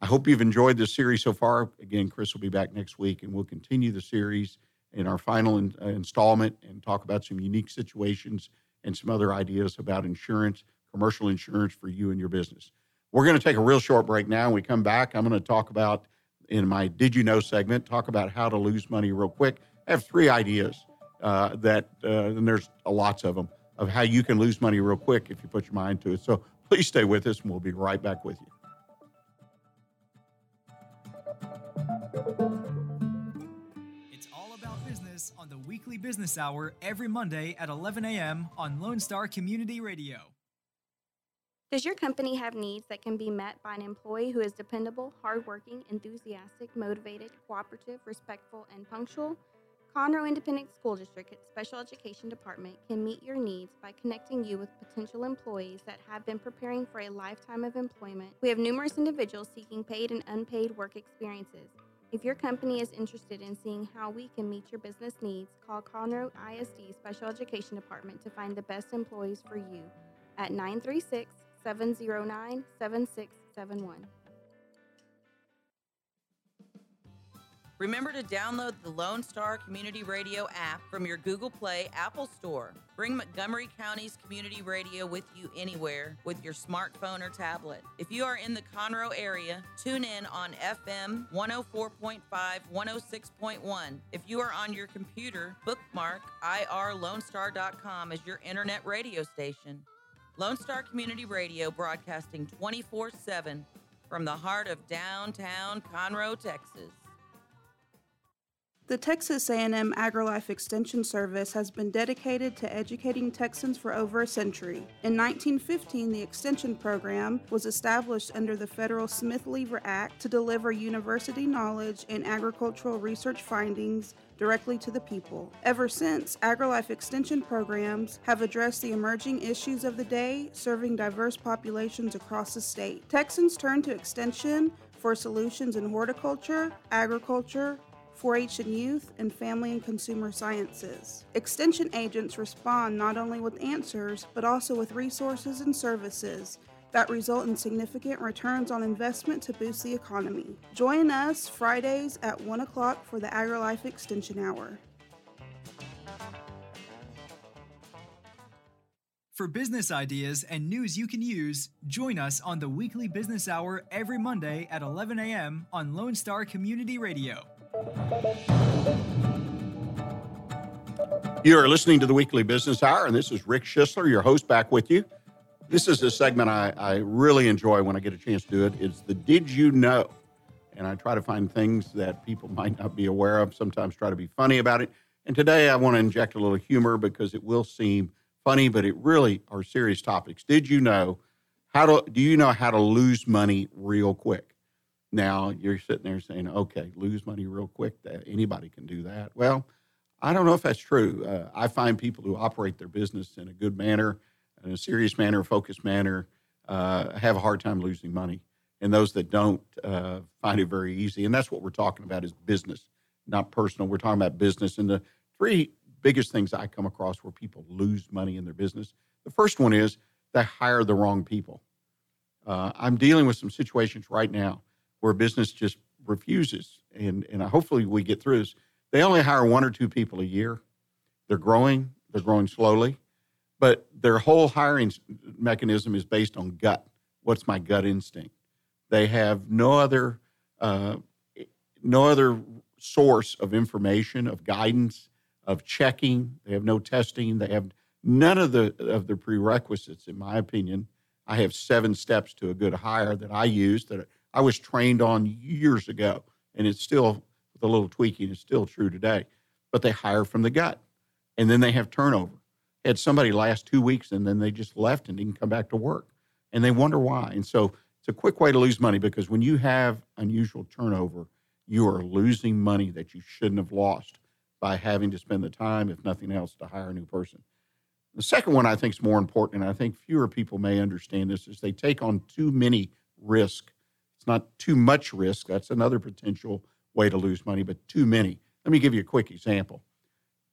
I hope you've enjoyed this series so far. Again, Chris will be back next week, and we'll continue the series in our final in, uh, installment and talk about some unique situations and some other ideas about insurance, commercial insurance for you and your business. We're going to take a real short break now. When we come back, I'm going to talk about in my Did You Know segment, talk about how to lose money real quick. I have three ideas uh, that, uh, and there's lots of them, of how you can lose money real quick if you put your mind to it. So please stay with us, and we'll be right back with you. It's all about business on the weekly Business Hour every Monday at 11 a.m. on Lone Star Community Radio. Does your company have needs that can be met by an employee who is dependable, hardworking, enthusiastic, motivated, cooperative, respectful, and punctual? Conroe Independent School District Special Education Department can meet your needs by connecting you with potential employees that have been preparing for a lifetime of employment. We have numerous individuals seeking paid and unpaid work experiences. If your company is interested in seeing how we can meet your business needs, call Conroe ISD Special Education Department to find the best employees for you at 936 709 7671. Remember to download the Lone Star Community Radio app from your Google Play Apple Store. Bring Montgomery County's community radio with you anywhere with your smartphone or tablet. If you are in the Conroe area, tune in on FM 104.5, 106.1. If you are on your computer, bookmark irlonestar.com as your internet radio station. Lone Star Community Radio broadcasting 24 7 from the heart of downtown Conroe, Texas. The Texas A&M AgriLife Extension Service has been dedicated to educating Texans for over a century. In 1915, the extension program was established under the federal Smith-Lever Act to deliver university knowledge and agricultural research findings directly to the people. Ever since, AgriLife Extension programs have addressed the emerging issues of the day, serving diverse populations across the state. Texans turn to Extension for solutions in horticulture, agriculture, 4 H and youth, and family and consumer sciences. Extension agents respond not only with answers, but also with resources and services that result in significant returns on investment to boost the economy. Join us Fridays at 1 o'clock for the AgriLife Extension Hour. For business ideas and news you can use, join us on the weekly business hour every Monday at 11 a.m. on Lone Star Community Radio. You are listening to the Weekly Business Hour, and this is Rick Schisler, your host, back with you. This is a segment I, I really enjoy when I get a chance to do it. It's the Did You Know? And I try to find things that people *laughs* might not be aware of, sometimes try to be funny about it. And today I want to inject a little humor because it will seem funny, but it really are serious topics. Did you know how to do you know how to lose money real quick? Now you're sitting there saying, okay, lose money real quick. Anybody can do that. Well, I don't know if that's true. Uh, I find people who operate their business in a good manner, in a serious manner, focused manner, uh, have a hard time losing money, and those that don't uh, find it very easy. And that's what we're talking about is business, not personal. We're talking about business. And the three biggest things I come across where people lose money in their business. The first one is they hire the wrong people. Uh, I'm dealing with some situations right now where business just refuses, and and hopefully we get through this. They only hire one or two people a year. They're growing. They're growing slowly, but their whole hiring mechanism is based on gut. What's my gut instinct? They have no other uh, no other source of information, of guidance, of checking. They have no testing. They have none of the of the prerequisites, in my opinion. I have seven steps to a good hire that I use that I was trained on years ago, and it's still with a little tweaking, it's still true today. But they hire from the gut, and then they have turnover. Had somebody last two weeks, and then they just left and didn't come back to work, and they wonder why. And so it's a quick way to lose money because when you have unusual turnover, you are losing money that you shouldn't have lost by having to spend the time, if nothing else, to hire a new person. The second one I think is more important, and I think fewer people may understand this, is they take on too many risk. It's not too much risk. That's another potential way to lose money, but too many. Let me give you a quick example.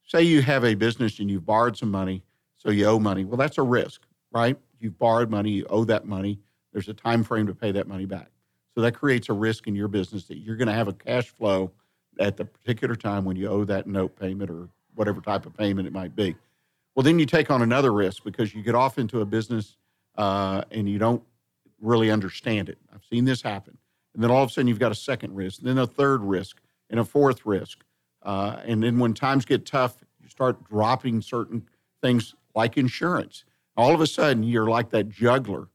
Say you have a business and you've borrowed some money, so you owe money. Well, that's a risk, right? You've borrowed money, you owe that money. There's a time frame to pay that money back. So that creates a risk in your business that you're going to have a cash flow at the particular time when you owe that note payment or whatever type of payment it might be. Well, then you take on another risk because you get off into a business uh, and you don't really understand it. I've seen this happen. And then all of a sudden you've got a second risk, then a third risk, and a fourth risk. Uh, and then when times get tough, you start dropping certain things like insurance. All of a sudden you're like that juggler,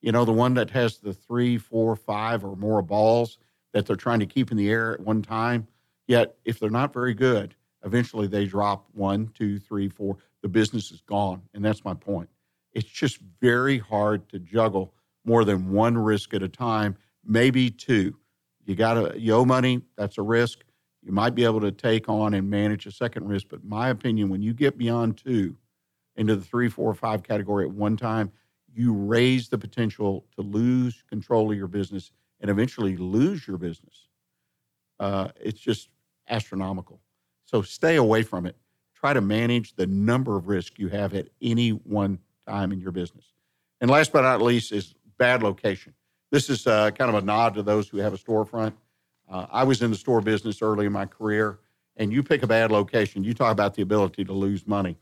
you know, the one that has the three, four, five, or more balls that they're trying to keep in the air at one time. Yet if they're not very good, eventually they drop one, two, three, four. The business is gone. And that's my point. It's just very hard to juggle more than one risk at a time, maybe two. You got to you owe money, that's a risk. You might be able to take on and manage a second risk, but my opinion, when you get beyond two into the three, four, five category at one time, you raise the potential to lose control of your business and eventually lose your business. Uh, it's just astronomical. So stay away from it. Try to manage the number of risks you have at any one time in your business. And last but not least is bad location. This is uh, kind of a nod to those who have a storefront. Uh, I was in the store business early in my career, and you pick a bad location, you talk about the ability to lose money.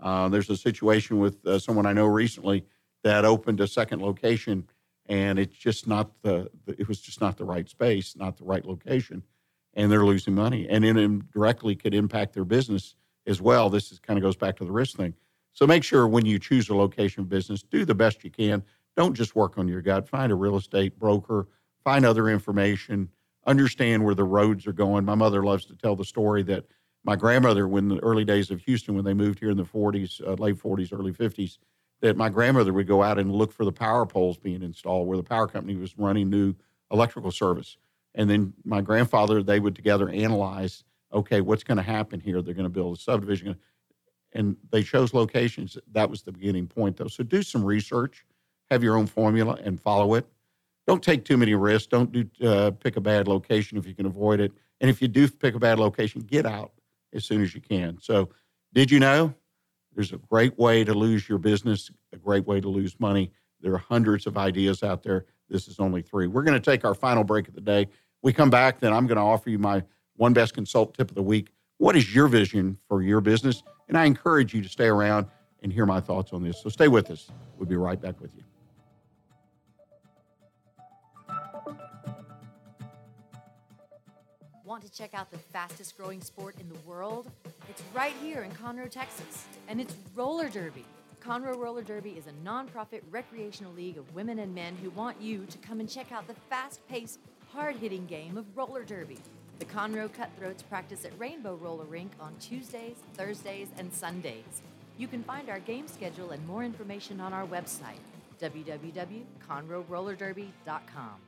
Uh, there's a situation with uh, someone I know recently that opened a second location, and it's just not the, it was just not the right space, not the right location, and they're losing money, and it indirectly could impact their business as well. This is kind of goes back to the risk thing. So make sure when you choose a location business, do the best you can. Don't just work on your gut. Find a real estate broker, find other information, understand where the roads are going. My mother loves to tell the story that my grandmother, when the early days of Houston, when they moved here in the 40s, uh, late 40s, early 50s, that my grandmother would go out and look for the power poles being installed where the power company was running new electrical service. And then my grandfather, they would together analyze, okay, what's going to happen here? They're going to build a subdivision. And they chose locations. That was the beginning point, though. So do some research, have your own formula, and follow it. Don't take too many risks. Don't do uh, pick a bad location if you can avoid it. And if you do pick a bad location, get out as soon as you can. So, did you know there's a great way to lose your business, a great way to lose money? There are hundreds of ideas out there. This is only three. We're going to take our final break of the day. We come back, then I'm going to offer you my one best consult tip of the week. What is your vision for your business? And I encourage you to stay around and hear my thoughts on this. So stay with us. We'll be right back with you. Want to check out the fastest growing sport in the world? It's right here in Conroe, Texas, and it's roller derby. Conroe Roller Derby is a nonprofit recreational league of women and men who want you to come and check out the fast paced, hard hitting game of roller derby. The Conroe Cutthroats practice at Rainbow Roller Rink on Tuesdays, Thursdays, and Sundays. You can find our game schedule and more information on our website, www.conroerollerderby.com.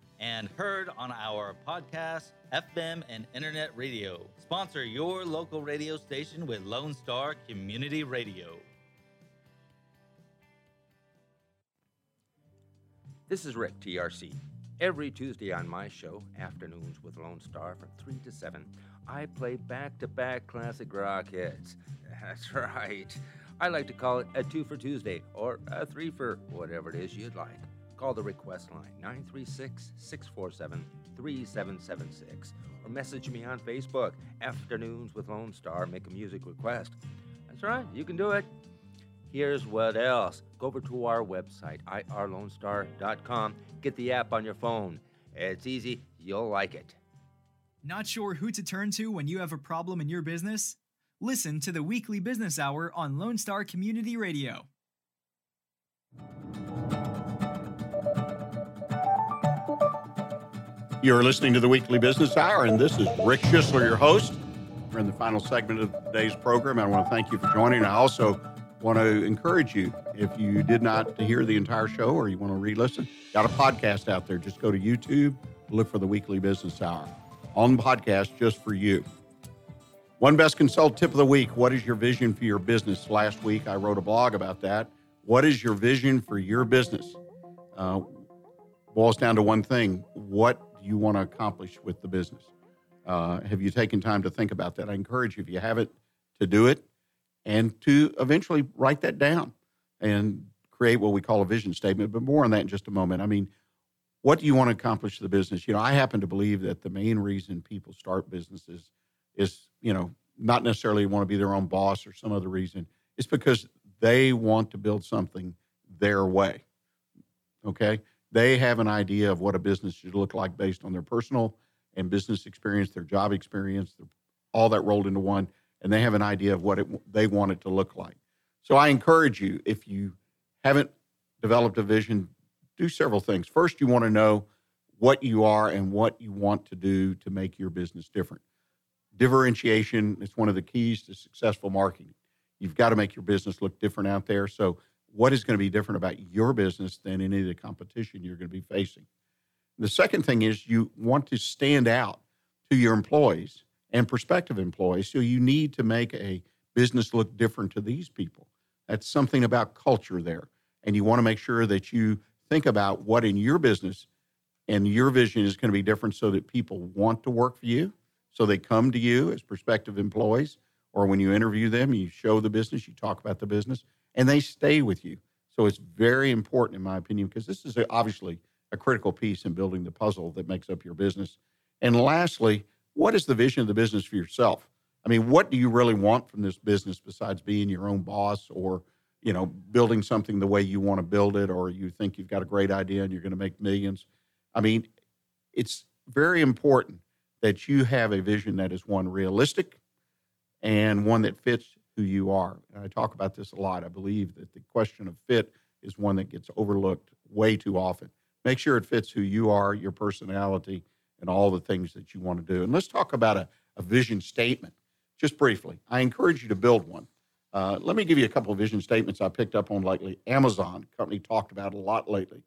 and heard on our podcast, FM, and internet radio. Sponsor your local radio station with Lone Star Community Radio. This is Rick, TRC. Every Tuesday on my show, Afternoons with Lone Star from 3 to 7, I play back to back classic rock hits. *laughs* That's right. I like to call it a two for Tuesday or a three for whatever it is you'd like. Call the request line 936 647 3776 or message me on Facebook, Afternoons with Lone Star. Make a music request. That's right, you can do it. Here's what else go over to our website, irlonestar.com. Get the app on your phone. It's easy, you'll like it. Not sure who to turn to when you have a problem in your business? Listen to the weekly business hour on Lone Star Community Radio. You're listening to the Weekly Business Hour, and this is Rick Schisler, your host. We're in the final segment of today's program. I want to thank you for joining. I also want to encourage you if you did not hear the entire show or you want to re-listen, got a podcast out there. Just go to YouTube, look for the Weekly Business Hour on the podcast just for you. One best consult tip of the week. What is your vision for your business? Last week I wrote a blog about that. What is your vision for your business? Uh, boils down to one thing: what you want to accomplish with the business. Uh, have you taken time to think about that? I encourage you, if you haven't, to do it and to eventually write that down and create what we call a vision statement. But more on that in just a moment. I mean, what do you want to accomplish with the business? You know, I happen to believe that the main reason people start businesses is, you know, not necessarily want to be their own boss or some other reason. It's because they want to build something their way. Okay they have an idea of what a business should look like based on their personal and business experience, their job experience, all that rolled into one, and they have an idea of what it, they want it to look like. So I encourage you, if you haven't developed a vision, do several things. First, you want to know what you are and what you want to do to make your business different. Differentiation is one of the keys to successful marketing. You've got to make your business look different out there. So what is going to be different about your business than any of the competition you're going to be facing. The second thing is you want to stand out to your employees and prospective employees. So you need to make a business look different to these people. That's something about culture there. And you want to make sure that you think about what in your business and your vision is going to be different so that people want to work for you, so they come to you as prospective employees, or when you interview them, you show the business, you talk about the business, and they stay with you. So it's very important, in my opinion, because this is obviously a critical piece in building the puzzle that makes up your business. And lastly, what is the vision of the business for yourself? I mean, what do you really want from this business besides being your own boss or, you know, building something the way you want to build it or you think you've got a great idea and you're going to make millions? I mean, it's very important that you have a vision that is one realistic and one that fits who you are. And I talk about this a lot. I believe that the question of fit is one that gets overlooked way too often. Make sure it fits who you are, your personality, and all the things that you want to do. And let's talk about a, a vision statement just briefly. I encourage you to build one. Uh, let me give you a couple of vision statements I picked up on lately. Amazon company talked about a lot lately.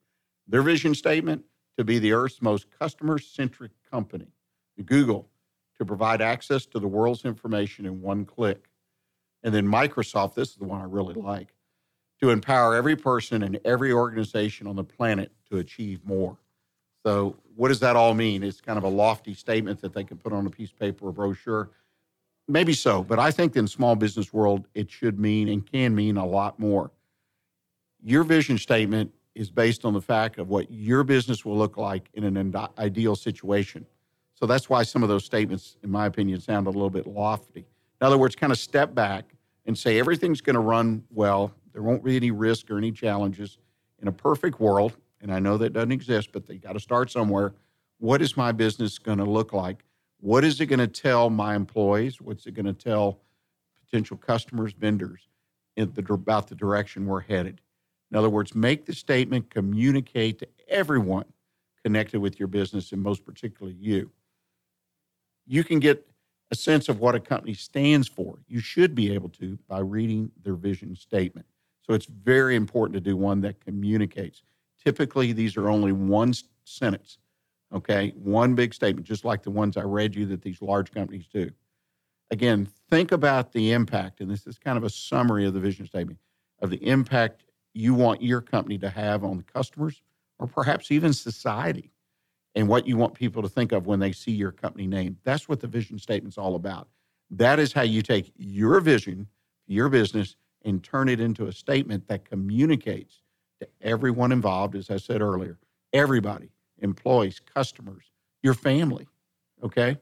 Their vision statement to be the Earth's most customer centric company. Google to provide access to the world's information in one click. And then Microsoft, this is the one I really like, to empower every person and every organization on the planet to achieve more. So, what does that all mean? It's kind of a lofty statement that they can put on a piece of paper or brochure. Maybe so, but I think in small business world, it should mean and can mean a lot more. Your vision statement is based on the fact of what your business will look like in an ideal situation. So that's why some of those statements, in my opinion, sound a little bit lofty. In other words, kind of step back and say everything's going to run well. There won't be any risk or any challenges. In a perfect world, and I know that doesn't exist, but they got to start somewhere. What is my business going to look like? What is it going to tell my employees? What's it going to tell potential customers, vendors the, about the direction we're headed? In other words, make the statement, communicate to everyone connected with your business, and most particularly you. You can get a sense of what a company stands for. You should be able to by reading their vision statement. So it's very important to do one that communicates. Typically, these are only one sentence, okay? One big statement, just like the ones I read you that these large companies do. Again, think about the impact, and this is kind of a summary of the vision statement of the impact you want your company to have on the customers or perhaps even society and what you want people to think of when they see your company name. That's what the vision statement's all about. That is how you take your vision, your business, and turn it into a statement that communicates to everyone involved, as I said earlier, everybody, employees, customers, your family, okay?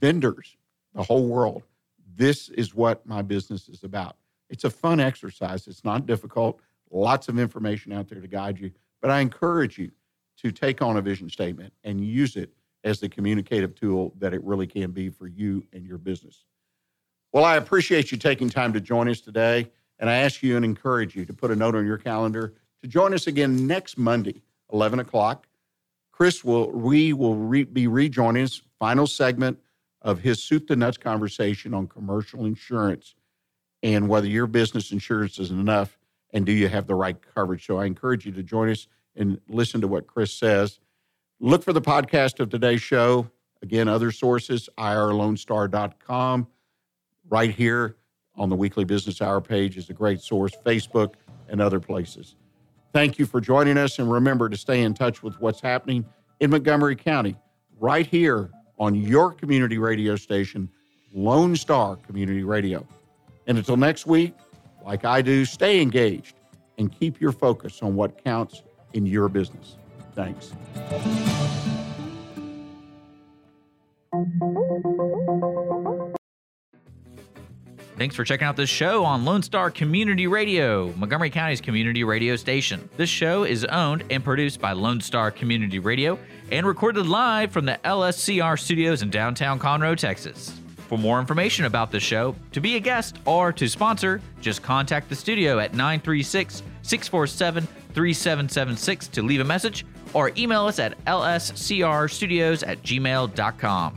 Vendors, the whole world. This is what my business is about. It's a fun exercise. It's not difficult. Lots of information out there to guide you. But I encourage you to take on a vision statement and use it as the communicative tool that it really can be for you and your business. Well, I appreciate you taking time to join us today. And I ask you and encourage you to put a note on your calendar to join us again next Monday, 11 o'clock. Chris will we will re, be rejoining his final segment of his soup to nuts conversation on commercial insurance and whether your business insurance is enough and do you have the right coverage. So I encourage you to join us and listen to what Chris says. Look for the podcast of today's show. Again, other sources, irlonestar.com. Right here on the Weekly Business Hour page is a great source, Facebook and other places. Thank you for joining us. And remember to stay in touch with what's happening in Montgomery County right here on your community radio station, Lone Star Community Radio. And until next week, like I do, stay engaged and keep your focus on what counts in your business. Thanks. Thanks for checking out this show on Lone Star Community Radio, Montgomery County's community radio station. This show is owned and produced by Lone Star Community Radio and recorded live from the LSCR studios in downtown Conroe, Texas. For more information about the show, to be a guest, or to sponsor, just contact the studio at 936 647 3776 to leave a message or email us at lscrstudios at gmail.com.